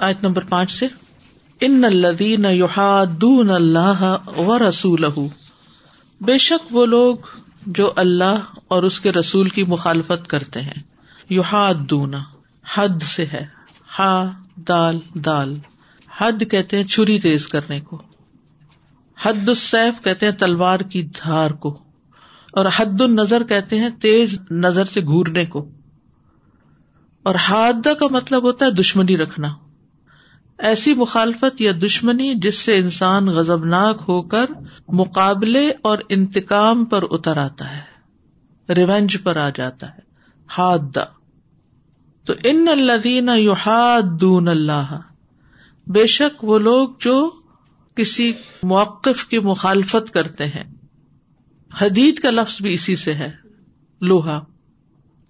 آیت نمبر پانچ سے، ان الدین یحادون اللہ و رسول بے شک وہ لوگ جو اللہ اور اس کے رسول کی مخالفت کرتے ہیں۔ یحادون، حد سے ہے۔ ہا، دال دال۔ حد کہتے ہیں چھری تیز کرنے کو۔ حد السیف کہتے ہیں تلوار کی دھار کو۔ اور حد النظر کہتے ہیں تیز نظر سے گورنے کو۔ اور حادہ کا مطلب ہوتا ہے دشمنی رکھنا۔ ایسی مخالفت یا دشمنی جس سے انسان غزبناک ہو کر مقابلے اور انتقام پر اتر آتا ہے، ریونج پر آ جاتا ہے ہاد تو ان الدین یو دون اللہ، بے شک وہ لوگ جو کسی موقف کی مخالفت کرتے ہیں۔ حدید کا لفظ بھی اسی سے ہے، لوہا۔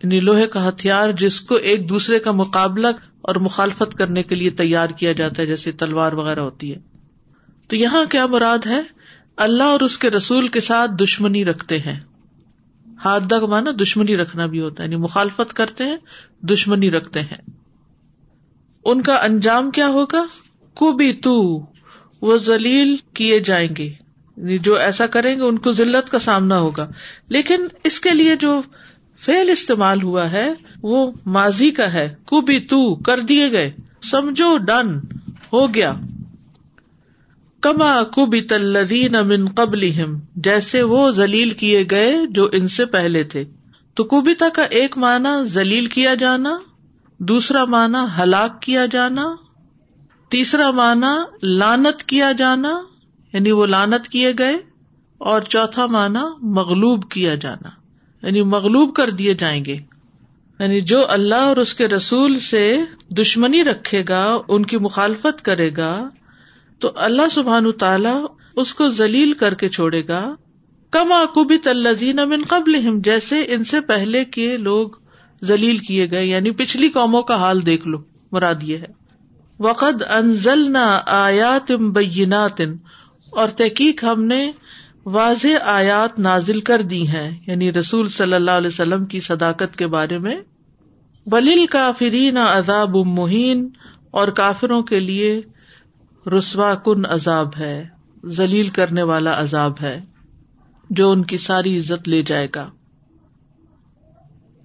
یعنی لوہے کا ہتھیار جس کو ایک دوسرے کا مقابلہ اور مخالفت کرنے کے لیے تیار کیا جاتا ہے، جیسے تلوار وغیرہ ہوتی ہے۔ تو یہاں کیا مراد ہے؟ اللہ اور اس کے رسول کے ساتھ دشمنی رکھتے ہیں۔ ہاتھ کا مانا دشمنی رکھنا بھی ہوتا ہے یعنی مخالفت کرتے ہیں، دشمنی رکھتے ہیں۔ ان کا انجام کیا ہوگا؟ کو بھی تو وہ ذلیل کیے جائیں گے۔ یعنی جو ایسا کریں گے، ان کو ذلت کا سامنا ہوگا۔ لیکن اس کے لیے جو فیل استعمال ہوا ہے، وہ ماضی کا ہے۔ کو بھی تو کر دیے گئے۔ سمجھو، ڈن۔ ہو گیا۔ کما کبی تلدین امن قبل جیسے وہ ذلیل کیے گئے جو ان سے پہلے تھے۔ تو کبیتا کا ایک معنی ذلیل کیا جانا، دوسرا معنی ہلاک کیا جانا، تیسرا معنی لانت کیا جانا یعنی وہ لانت کیے گئے، اور چوتھا معنی مغلوب کیا جانا۔ یعنی مغلوب کر دیے جائیں گے۔ یعنی جو اللہ اور اس کے رسول سے دشمنی رکھے گا، ان کی مخالفت کرے گا، تو اللہ سبحان تعالی اس کو ذلیل کر کے چھوڑے گا۔ کم آکوبی تلزین امن قبل جیسے ان سے پہلے کے لوگ ذلیل کیے گئے یعنی پچھلی قوموں کا حال دیکھ لو، مراد یہ ہے۔ وقد انزل نہ آیات بینات اور تحقیق ہم نے واضح آیات نازل کر دی ہیں یعنی رسول صلی اللہ علیہ وسلم کی صداقت کے بارے میں۔ ولیل کافرین عذاب مہین، اور کافروں کے لیے رسوا کن عذاب ہے، ذلیل کرنے والا عذاب ہے، جو ان کی ساری عزت لے جائے گا۔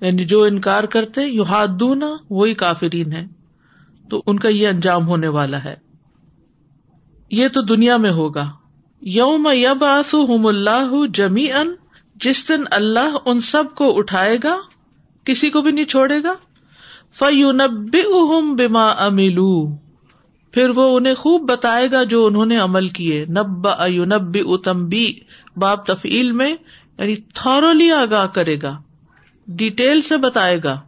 یعنی جو انکار کرتے یو ہاتھ وہی کافرین ہے تو ان کا یہ انجام ہونے والا ہے۔ یہ تو دنیا میں ہوگا۔ یوم یب آسم اللہ جمی ان جس دن اللہ ان سب کو اٹھائے گا، کسی کو بھی نہیں چھوڑے گا؟ فیونب بما املو پھر وہ انہیں خوب بتائے گا جو انہوں نے عمل کیے۔ نب نب اتمبی باب تفیل میں یعنی تھورولی آگاہ کرے گا۔ ڈیٹیل سے بتائے گا۔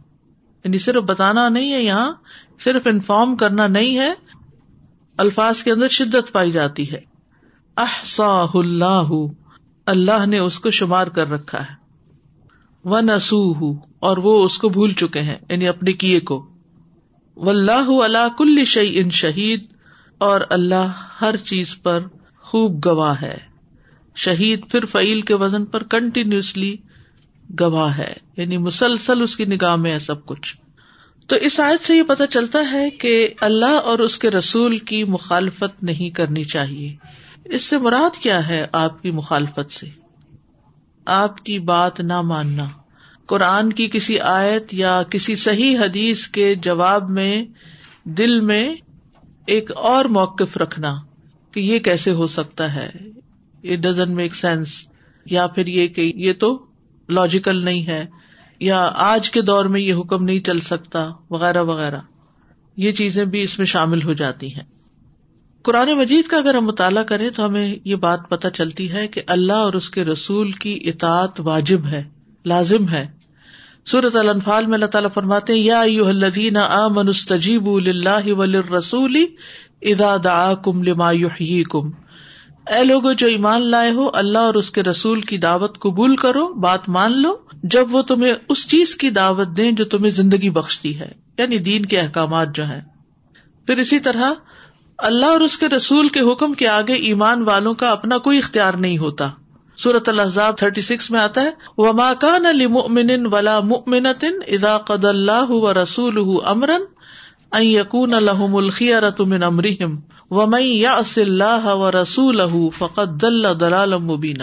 یعنی صرف بتانا نہیں ہے یہاں، صرف انفارم کرنا نہیں ہے۔ الفاظ کے اندر شدت پائی جاتی ہے۔ احسا اللہ اللہ نے اس کو شمار کر رکھا ہے۔ وہ نسو اور وہ اس کو بھول چکے ہیں یعنی اپنے کیے کو۔ اللہ اللہ کل شعی ان شہید، اور اللہ ہر چیز پر خوب گواہ ہے۔ شہید پھر فعیل کے وزن پر کنٹینیوسلی گواہ ہے یعنی مسلسل اس کی نگاہ میں ہے سب کچھ۔ تو اس آیت سے یہ پتا چلتا ہے کہ اللہ اور اس کے رسول کی مخالفت نہیں کرنی چاہیے۔ اس سے مراد کیا ہے آپ کی مخالفت سے؟ آپ کی بات نہ ماننا۔ قرآن کی کسی آیت یا کسی صحیح حدیث کے جواب میں، دل میں ایک اور موقف رکھنا کہ یہ کیسے ہو سکتا ہے؟ یہ ڈزن میک سینس یا پھر یہ کہ یہ تو لاجیکل نہیں ہے، یا آج کے دور میں یہ حکم نہیں چل سکتا، وغیرہ وغیرہ۔ یہ چیزیں بھی اس میں شامل ہو جاتی ہیں۔ قرآن مجید کا اگر ہم مطالعہ کریں تو ہمیں یہ بات پتہ چلتی ہے کہ اللہ اور اس کے رسول کی اطاعت واجب ہے، لازم ہے۔ سورت الفال میں اللہ تعالیٰ فرماتے یا الدین آ منستجیب اللہ ول رسول ادا دا کم لما کم اے لوگ جو ایمان لائے ہو، اللہ اور اس کے رسول کی دعوت قبول کرو، بات مان لو۔ جب وہ تمہیں اس چیز کی دعوت دیں جو تمہیں زندگی بخشتی ہے یعنی دین کے احکامات جو ہیں۔ پھر اسی طرح اللہ اور اس کے رسول کے حکم کے آگے ایمان والوں کا اپنا کوئی اختیار نہیں ہوتا۔ سورت الحضاب تھرٹی سکس میں آتا ہے وہ ماکان علی ممن ولا ممنتن ادا قد اللہ و رسول امرن یقون الحم الخیرت من امرحم و میں یا اللہ و رسول فقط دل دلال مبینہ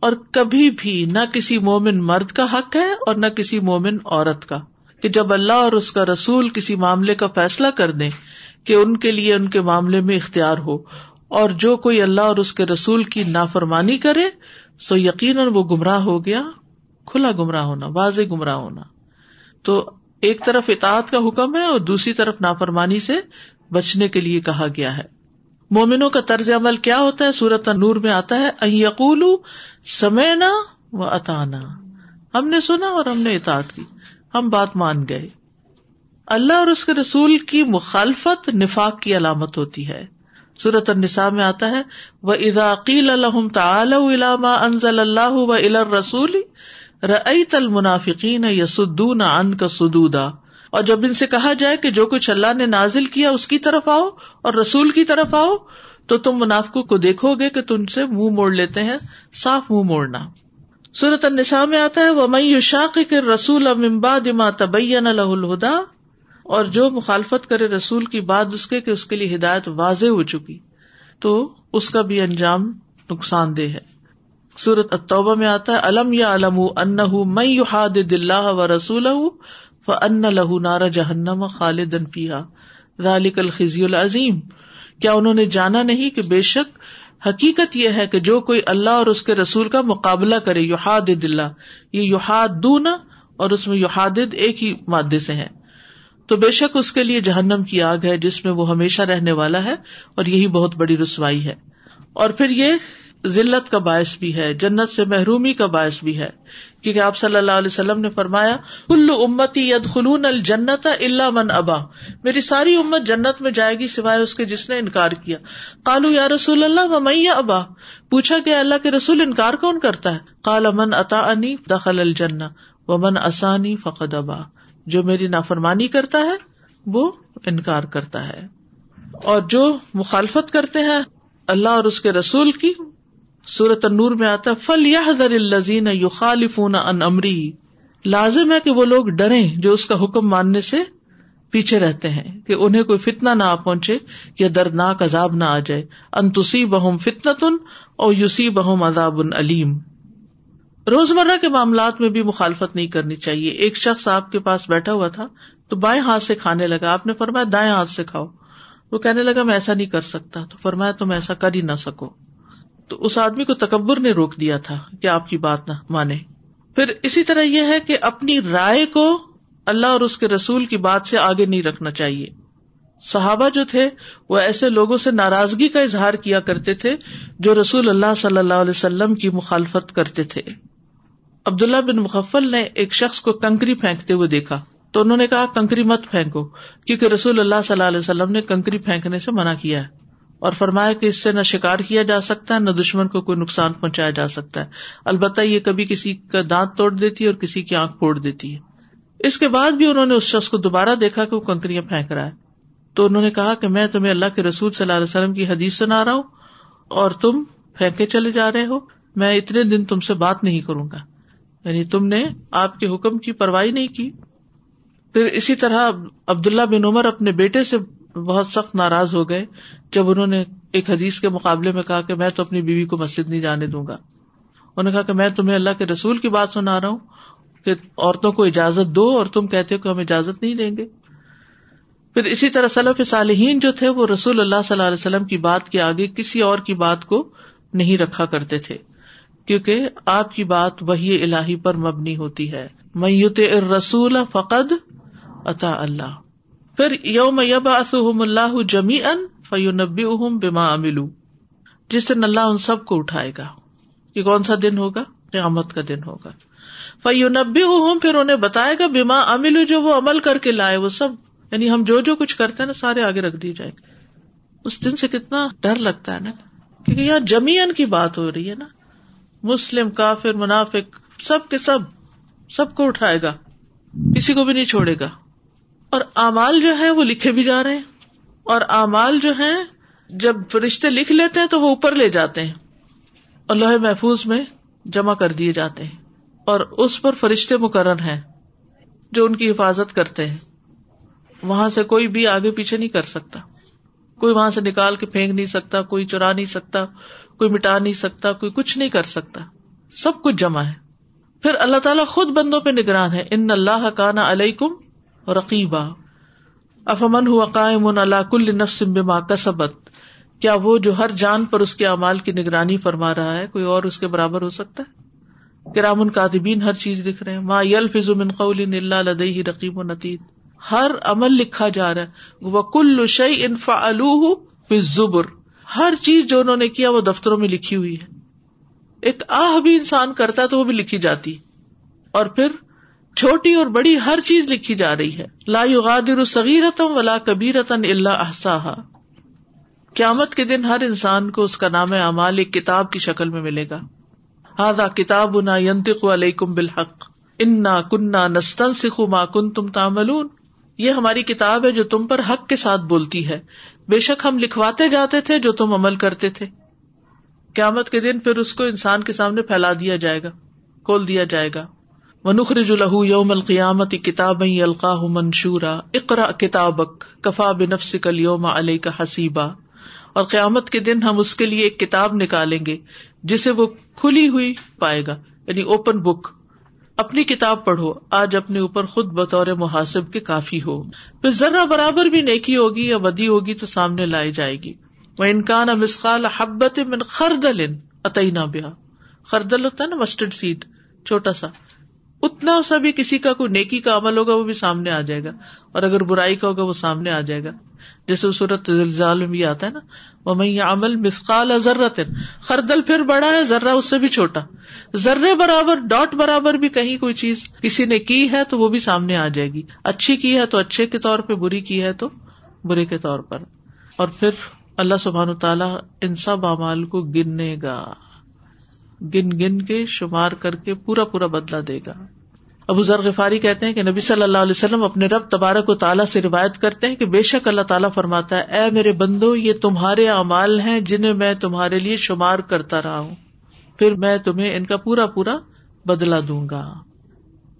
اور کبھی بھی نہ کسی مومن مرد کا حق ہے اور نہ کسی مومن عورت کا۔ کہ جب اللہ اور اس کا رسول کسی معاملے کا فیصلہ کر دیں کہ ان کے لیے ان کے معاملے میں اختیار ہو اور جو کوئی اللہ اور اس کے رسول کی نافرمانی کرے سو یقیناً وہ گمراہ ہو گیا، کھلا گمراہ ہونا، واضح گمراہ ہونا۔ تو ایک طرف اطاعت کا حکم ہے اور دوسری طرف نافرمانی سے بچنے کے لیے کہا گیا ہے۔ مومنوں کا طرز عمل کیا ہوتا ہے؟ سورت نور میں آتا ہے یقول سمینا و اتانا ہم نے سنا اور ہم نے اطاعت کی۔ ہم بات مان گئے۔ اللہ اور اس کے رسول کی مخالفت نفاق کی علامت ہوتی ہے۔ سورت النساء میں آتا ہے وہ اراقیل الحم تعلامہ انزل اللہ و الا رسول رعیت المنافقین یسدون ان کا سدودا۔ اور جب ان سے کہا جائے کہ جو کچھ اللہ نے نازل کیا اس کی طرف آؤ اور رسول کی طرف آؤ، تو تم منافقوں کو دیکھو گے کہ تم سے منہ موڑ لیتے ہیں، صاف منہ موڑنا۔ سورت النساء میں آتا ہے وہ مئی شاق کے رسول امباد ما تبین الہدا اور جو مخالفت کرے رسول کی بات اس کے کہ اس کے لیے ہدایت واضح ہو چکی، تو اس کا بھی انجام نقصان دہ ہے۔ سورت التوبہ میں آتا ہے علم یا علم ان مئی حاد دلہ و رسول ان لہو نارا جہنم خالد پیا ذالک الخزی العظیم۔ کیا انہوں نے جانا نہیں کہ بے شک حقیقت یہ ہے کہ جو کوئی اللہ اور اس کے رسول کا مقابلہ کرے یوحاد دلہ یہ یوحاد دونا اور اس میں یوحاد ایک ہی مادے سے ہے تو بے شک اس کے لیے جہنم کی آگ ہے جس میں وہ ہمیشہ رہنے والا ہے اور یہی بہت بڑی رسوائی ہے۔ اور پھر یہ ذلت کا باعث بھی ہے، جنت سے محرومی کا باعث بھی ہے۔ کیونکہ آپ صلی اللہ علیہ وسلم نے فرمایا کلو امتی ید خلون الجنت اللہ من ابا۔ میری ساری امت جنت میں جائے گی سوائے اس کے جس نے انکار کیا۔ کالو یا رسول اللہ و ابا؟ پوچھا کہ اللہ کے رسول انکار کون کرتا ہے؟ کال امن اتا انی دخل الجن و من اسانی فقد ابا۔ جو میری نافرمانی کرتا ہے، وہ انکار کرتا ہے۔ اور جو مخالفت کرتے ہیں اللہ اور اس کے رسول کی سورت نور میں آتا فل یا الزین یو خالفون ان امری لازم ہے کہ وہ لوگ ڈرے جو اس کا حکم ماننے سے پیچھے رہتے ہیں، کہ انہیں کوئی فتنا نہ آ پہنچے یا دردناک عذاب نہ آ جائے۔ انتسی بہم فتنتن اور یوسی بہم عذاب علیم روزمرہ کے معاملات میں بھی مخالفت نہیں کرنی چاہیے۔ ایک شخص آپ کے پاس بیٹھا ہوا تھا تو بائیں ہاتھ سے کھانے لگا۔ آپ نے فرمایا دائیں ہاتھ سے کھاؤ۔ وہ کہنے لگا، میں ایسا نہیں کر سکتا۔ تو فرمایا تم ایسا کر ہی نہ سکو۔ تو اس آدمی کو تکبر نے روک دیا تھا کہ آپ کی بات نہ مانے۔ پھر اسی طرح یہ ہے کہ اپنی رائے کو اللہ اور اس کے رسول کی بات سے آگے نہیں رکھنا چاہیے۔ صحابہ جو تھے، وہ ایسے لوگوں سے ناراضگی کا اظہار کیا کرتے تھے جو رسول اللہ صلی اللہ علیہ وسلم کی مخالفت کرتے تھے۔ عبداللہ بن مخفل نے ایک شخص کو کنکری پھینکتے ہوئے دیکھا تو انہوں نے کہا، کنکری مت پھینکو، کیونکہ رسول اللہ صلی اللہ علیہ وسلم نے کنکری پھینکنے سے منع کیا ہے اور فرمایا کہ اس سے نہ شکار کیا جا سکتا ہے، نہ دشمن کو کوئی نقصان پہنچایا جا سکتا ہے۔ البتہ یہ کبھی کسی کا دانت توڑ دیتی ہے اور کسی کی آنکھ پھوڑ دیتی ہے۔ اس کے بعد بھی انہوں نے اس شخص کو دوبارہ دیکھا کہ وہ کنکریاں پھینک رہا ہے۔ تو انہوں نے کہا کہ میں تمہیں اللہ کے رسول صلی اللہ علیہ وسلم کی حدیث سنا رہا ہوں اور تم پھینکے چلے جا رہے ہو۔ میں اتنے دن تم سے بات نہیں کروں گا۔ یعنی تم نے آپ کے حکم کی پرواہی نہیں کی۔ پھر اسی طرح عبداللہ بن عمر اپنے بیٹے سے بہت سخت ناراض ہو گئے جب انہوں نے ایک حدیث کے مقابلے میں کہا کہ میں تو اپنی بیوی کو مسجد نہیں جانے دوں گا۔ انہوں نے کہا کہ میں تمہیں اللہ کے رسول کی بات سنا رہا ہوں کہ عورتوں کو اجازت دو اور تم کہتے ہو کہ ہم اجازت نہیں دیں گے۔ پھر اسی طرح صلاف صالحین جو تھے وہ رسول اللہ صلی اللہ علیہ وسلم کی بات کے آگے کسی اور کی بات کو نہیں رکھا کرتے تھے۔ کیونکہ آپ کی بات وہی الہی پر مبنی ہوتی ہے۔ میت رسول فقد اتا اللہ۔ پھر یوم یب اللہ جمی ان فیونبی اہم بیما املو جس دن اللہ ان سب کو اٹھائے گا۔ یہ کون سا دن ہوگا؟ قیامت کا دن ہوگا۔ فیونبی اہم پھر انہیں بتائے گا بیما املو جو وہ عمل کر کے لائے وہ سب۔ یعنی ہم جو جو کچھ کرتے ہیں نا سارے آگے رکھ دیے جائیں گے۔ اس دن سے کتنا ڈر لگتا ہے نا۔ کیونکہ یار جمی ان کی بات ہو رہی ہے نا۔ مسلم، کافر، منافق، سب کے سب سب کو اٹھائے گا، کسی کو بھی نہیں چھوڑے گا۔ اور امال جو ہے وہ لکھے بھی جا رہے ہیں۔ اور امال جو ہے جب فرشتے لکھ لیتے ہیں تو وہ اوپر لے جاتے ہیں۔ اور لوہے محفوظ میں جمع کر دیے جاتے ہیں۔ اور اس پر فرشتے مقرر ہیں، جو ان کی حفاظت کرتے ہیں۔ وہاں سے کوئی بھی آگے پیچھے نہیں کر سکتا۔ کوئی وہاں سے نکال کے پھینک نہیں سکتا، کوئی چرا نہیں سکتا۔ کوئی مٹا نہیں سکتا، کوئی کچھ نہیں کر سکتا۔ سب کچھ جمع ہے۔ پھر اللہ تعالیٰ خود بندوں پہ نگران ہے۔ ان اللہ کا نا علیہ رقیبہ افمن ہوا قائم اللہ کل نفسم بما کسبت۔ کیا وہ جو ہر جان پر اس کے امال کی نگرانی فرما رہا ہے، کوئی اور اس کے برابر ہو سکتا ہے؟ کرام کاتبین ہر چیز لکھ رہے ہیں۔ ما یل فض من قول اللہ لدئی رقیب و نتید ہر عمل لکھا جا رہا ہے۔ وہ کل شعی انفا الزبر۔ ہر چیز جو انہوں نے کیا وہ دفتروں میں لکھی ہوئی ہے۔ ایک آہ بھی انسان کرتا ہے تو وہ بھی لکھی جاتی۔ اور پھر چھوٹی اور بڑی ہر چیز لکھی جا رہی ہے۔ لا یغادر صغیرتم ولا کبیرتن الا احصاها قیامت کے دن ہر انسان کو اس کا نام اعمال ایک کتاب کی شکل میں ملے گا۔ ہاضا کتاب نا ینتق علیکم بالحق۔ انا کننا نستن سکھو ما کن تم تاملون یہ ہماری کتاب ہے جو تم پر حق کے ساتھ بولتی ہے۔ بے شک ہم لکھواتے جاتے تھے جو تم عمل کرتے تھے۔ قیامت کے دن پھر اس کو انسان کے سامنے پھیلا دیا جائے گا، کھول دیا جائے گا۔ ونخرج له یوم القیامت کتاب القاہ منشورا۔ اقرا کتابک کفا بنفسک اليوم علیک حسیبا اور قیامت کے دن ہم اس کے لیے ایک کتاب نکالیں گے، جسے وہ کھلی ہوئی پائے گا یعنی اوپن بک اپنی کتاب پڑھو، آج اپنے اوپر خود بطور محاسب کے کافی ہو۔ پھر ذرا برابر بھی نیکی ہوگی یا بدی ہوگی تو سامنے لائی جائے گی۔ وہ انکان مسقال حبت من خردل عطینا بیا خردل ہوتا ہے نا مسٹرڈ سیڈ، چھوٹا سا۔ اتنا سا بھی کسی کا کوئی نیکی کا عمل ہوگا وہ بھی سامنے آ جائے گا۔ اور اگر برائی کا ہوگا وہ سامنے آ جائے گا۔ جیسے صورت زلزال میں بھی آتا ہے نا وہ میں یہ عمل مسقال ضرورت خردل پھر بڑا ہے ذرا اس سے بھی چھوٹا۔ ذرے برابر، ڈاٹ برابر بھی کہیں کوئی چیز کسی نے کی ہے تو وہ بھی سامنے آ جائے گی۔ اچھی کی ہے تو اچھے کے طور پہ، بری کی ہے تو برے کے طور پر۔ اور پھر اللہ سبحان تعالیٰ ان سب اعمال کو گننے گا۔ گن گن کے شمار کر کے پورا پورا بدلا دے گا۔ ابو ذر غفاری کہتے ہیں کہ نبی صلی اللہ علیہ وسلم اپنے رب تبارک و تعالیٰ سے روایت کرتے ہیں کہ بے شک اللہ تعالیٰ فرماتا ہے، اے میرے بندو، یہ تمہارے اعمال ہیں جنہیں میں تمہارے لیے شمار کرتا رہا ہوں۔ پھر میں تمہیں ان کا پورا پورا بدلا دوں گا۔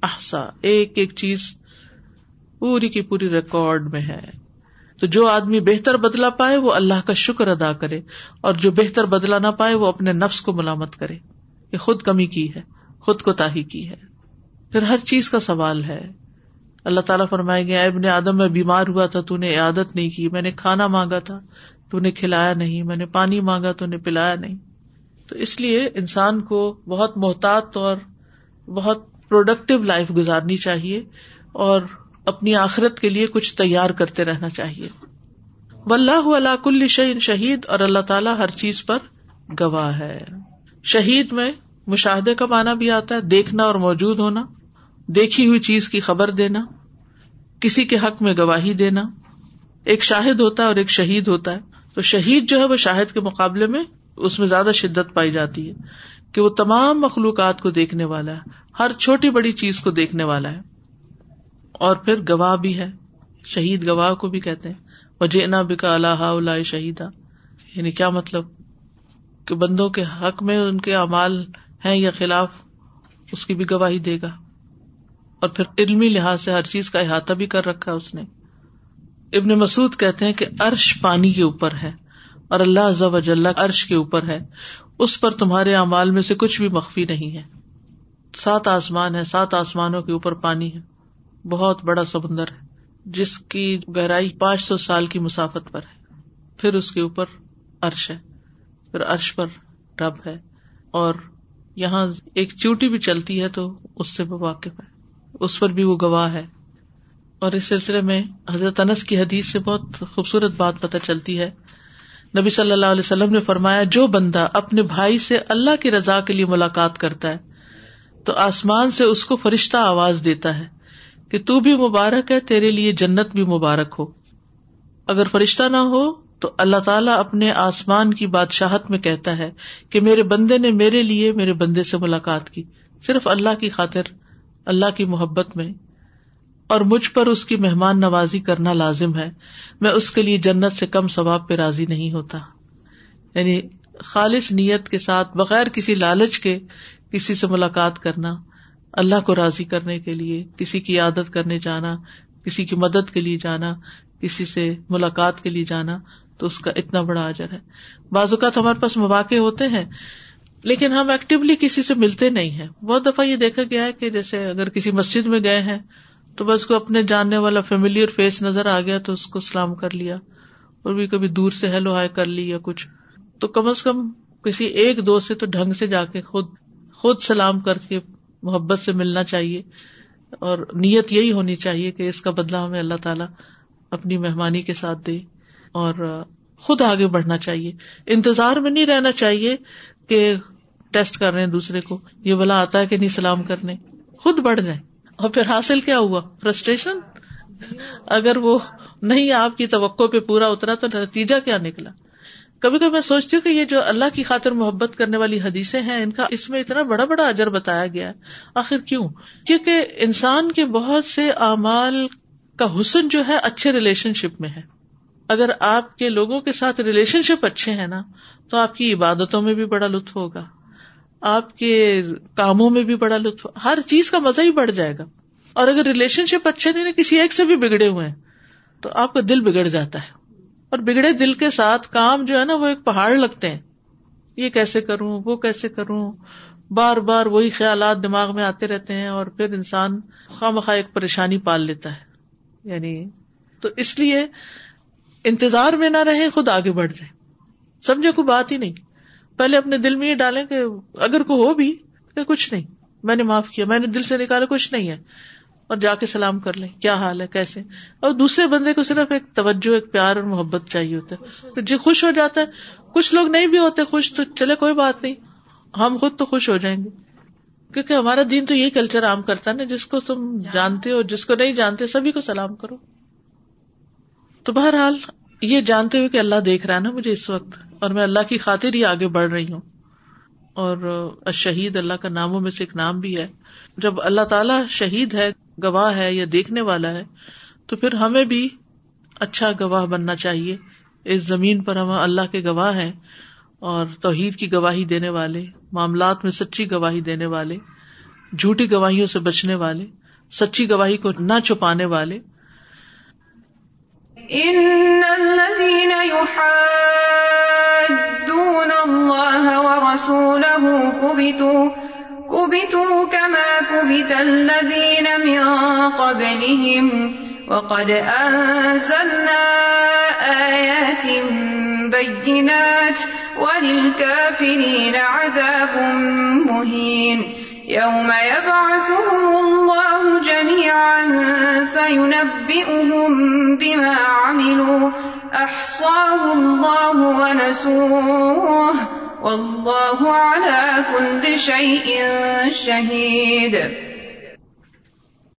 احسا، ایک ایک چیز پوری کی پوری ریکارڈ میں ہے۔ تو جو آدمی بہتر بدلا پائے، وہ اللہ کا شکر ادا کرے۔ اور جو بہتر بدلا نہ پائے، وہ اپنے نفس کو ملامت کرے۔ یہ خود کمی کی ہے، خود کو تاہی کی ہے۔ پھر ہر چیز کا سوال ہے۔ اللہ تعالیٰ فرمائے گا ابن آدم، میں بیمار ہوا تھا، تو نے عادت نہیں کی۔ میں نے کھانا مانگا تھا، تو نے کھلایا نہیں۔ میں نے پانی مانگا، تو نے پلایا نہیں۔ تو اس لیے انسان کو بہت محتاط اور بہت پروڈکٹیو لائف گزارنی چاہیے اور اپنی آخرت کے لیے کچھ تیار کرتے رہنا چاہیے۔ و اللہ کل شعین شہید اور اللہ تعالیٰ ہر چیز پر گواہ ہے۔ شہید میں مشاہدے کا معنی بھی آتا ہے، دیکھنا اور موجود ہونا، دیکھی ہوئی چیز کی خبر دینا، کسی کے حق میں گواہی دینا۔ ایک شاہد ہوتا ہے اور ایک شہید ہوتا ہے۔ تو شہید جو ہے وہ شاہد کے مقابلے میں اس میں زیادہ شدت پائی جاتی ہے کہ وہ تمام مخلوقات کو دیکھنے والا ہے، ہر چھوٹی بڑی چیز کو دیکھنے والا ہے۔ اور پھر گواہ بھی ہے، شہید گواہ کو بھی کہتے ہیں۔ وجینا بکا اللہ شہیدا۔ یعنی کیا مطلب؟ کہ بندوں کے حق میں ان کے اعمال ہیں یا خلاف، اس کی بھی گواہی دے گا۔ اور پھر علمی لحاظ سے ہر چیز کا احاطہ بھی کر رکھا اس نے۔ ابن مسعد کہتے ہیں کہ عرش پانی کے اوپر ہے اور اللہ ضب اجلّہ عرش کے اوپر ہے۔ اس پر تمہارے اعمال میں سے کچھ بھی مخفی نہیں ہے۔ سات آسمان ہے سات آسمانوں کے اوپر پانی ہے۔ بہت بڑا سمندر ہے، جس کی گہرائی پانچ سو سال کی مسافت پر ہے۔ پھر اس کے اوپر عرش ہے۔ پھر عرش پر رب ہے۔ اور یہاں ایک چوٹی بھی چلتی ہے تو اس سے وہ واقف ہے۔ اس پر بھی وہ گواہ ہے۔ اور اس سلسلے میں حضرت انس کی حدیث سے بہت خوبصورت بات پتہ چلتی ہے۔ نبی صلی اللہ علیہ وسلم نے فرمایا، جو بندہ اپنے بھائی سے اللہ کی رضا کے لیے ملاقات کرتا ہے، تو آسمان سے اس کو فرشتہ آواز دیتا ہے کہ تو بھی مبارک ہے، تیرے لیے جنت بھی مبارک ہو۔ اگر فرشتہ نہ ہو تو اللہ تعالیٰ اپنے آسمان کی بادشاہت میں کہتا ہے کہ میرے بندے نے میرے لیے میرے بندے سے ملاقات کی۔ صرف اللہ کی خاطر، اللہ کی محبت میں۔ اور مجھ پر اس کی مہمان نوازی کرنا لازم ہے۔ میں اس کے لیے جنت سے کم ثواب پہ راضی نہیں ہوتا۔ یعنی خالص نیت کے ساتھ بغیر کسی لالچ کے کسی سے ملاقات کرنا، اللہ کو راضی کرنے کے لیے، کسی کی عادت کرنے جانا، کسی کی مدد کے لیے جانا، کسی سے ملاقات کے لیے جانا تو اس کا اتنا بڑا اجر ہے۔ بعض اوقات ہمارے پاس مواقع ہوتے ہیں، لیکن ہم ایکٹیولی کسی سے ملتے نہیں ہیں۔ بہت دفعہ یہ دیکھا گیا ہے کہ جیسے اگر کسی مسجد میں گئے ہیں، تو بس کو اپنے جاننے والا فیملی فیس نظر آ گیا تو اس کو سلام کر لیا۔ اور بھی کبھی دور سے ہیلو ہائی کر لی یا کچھ۔ تو کم از کم کسی ایک دو سے تو ڈھنگ سے جا کے خود خود سلام کر کے محبت سے ملنا چاہیے۔ اور نیت یہی ہونی چاہیے کہ اس کا بدلا ہمیں اللہ تعالیٰ اپنی مہمانی کے ساتھ دے۔ اور خود آگے بڑھنا چاہیے۔ انتظار میں نہیں رہنا چاہیے کہ ٹیسٹ کر رہے ہیں دوسرے کو۔ یہ بلا آتا ہے کہ نہیں سلام کرنے۔ خود بڑھ جائیں۔ اور پھر حاصل کیا ہوا؟ فرسٹریشن؟ اگر وہ نہیں آپ کی توقع پہ پورا اترا تو نتیجہ کیا نکلا؟ کبھی کبھی میں سوچتی ہوں کہ یہ جو اللہ کی خاطر محبت کرنے والی حدیثیں ہیں، ان کا اس میں اتنا بڑا بڑا اجر بتایا گیا ہے۔ آخر کیوں؟ کیونکہ انسان کے بہت سے اعمال کا حسن جو ہے، اچھے ریلیشن شپ میں ہے۔ اگر آپ کے لوگوں کے ساتھ ریلیشن شپ اچھے ہیں نا، تو آپ کی عبادتوں میں بھی بڑا لطف ہوگا۔ آپ کے کاموں میں بھی بڑا لطف، ہر چیز کا مزہ ہی بڑھ جائے گا۔ اور اگر ریلیشن شپ اچھے نہیں کسی ایک سے بھی بگڑے ہوئے ہیں، تو آپ کا دل بگڑ جاتا ہے۔ اور بگڑے دل کے ساتھ کام جو ہے نا، وہ ایک پہاڑ لگتے ہیں۔ یہ کیسے کروں، وہ کیسے کروں؟ بار بار وہی خیالات دماغ میں آتے رہتے ہیں اور پھر انسان خواہ مخواہ ایک پریشانی پال لیتا ہے۔ یعنی تو اس لیے انتظار میں نہ رہے، خود آگے بڑھ جائے سمجھے، کوئی بات ہی نہیں۔ پہلے اپنے دل میں یہ ڈالیں کہ اگر کوئی ہو بھی کہ کچھ نہیں۔ میں نے معاف کیا، میں نے دل سے نکالا، کچھ نہیں ہے۔ اور جا کے سلام کر لیں، کیا حال ہے، کیسے؟ اور دوسرے بندے کو صرف ایک توجہ، ایک پیار اور محبت چاہیے ہوتا ہے۔ جی خوش ہو جاتا ہے۔ کچھ لوگ نہیں بھی ہوتے خوش، تو چلے، کوئی بات نہیں۔ ہم خود تو خوش ہو جائیں گے۔ کیونکہ ہمارا دین تو یہی کلچر عام کرتا ہے نا، جس کو تم جانتے ہو، جس کو نہیں جانتے، سبھی کو سلام کرو۔ تو بہرحال یہ جانتے ہوئے کہ اللہ دیکھ رہا ہے نا مجھے اس وقت اور میں اللہ کی خاطر ہی آگے بڑھ رہی ہوں اور شہید اللہ کا ناموں میں سے ایک نام بھی ہے۔ جب اللہ تعالیٰ شہید ہے، گواہ ہے یا دیکھنے والا ہے، تو پھر ہمیں بھی اچھا گواہ بننا چاہیے۔ اس زمین پر ہم اللہ کے گواہ ہیں اور توحید کی گواہی دینے والے، معاملات میں سچی گواہی دینے والے، جھوٹی گواہیوں سے بچنے والے، سچی گواہی کو نہ چھپانے والے۔ كبتوا كما كبت الذين من قبلهم وقد أنزلنا آيات بينات وللكافرين عذاب مهين يوم يبعثهم الله جميعا فينبئهم بما عملوا. أحصاه الله ونسوه. والله على كل شيء شهيد.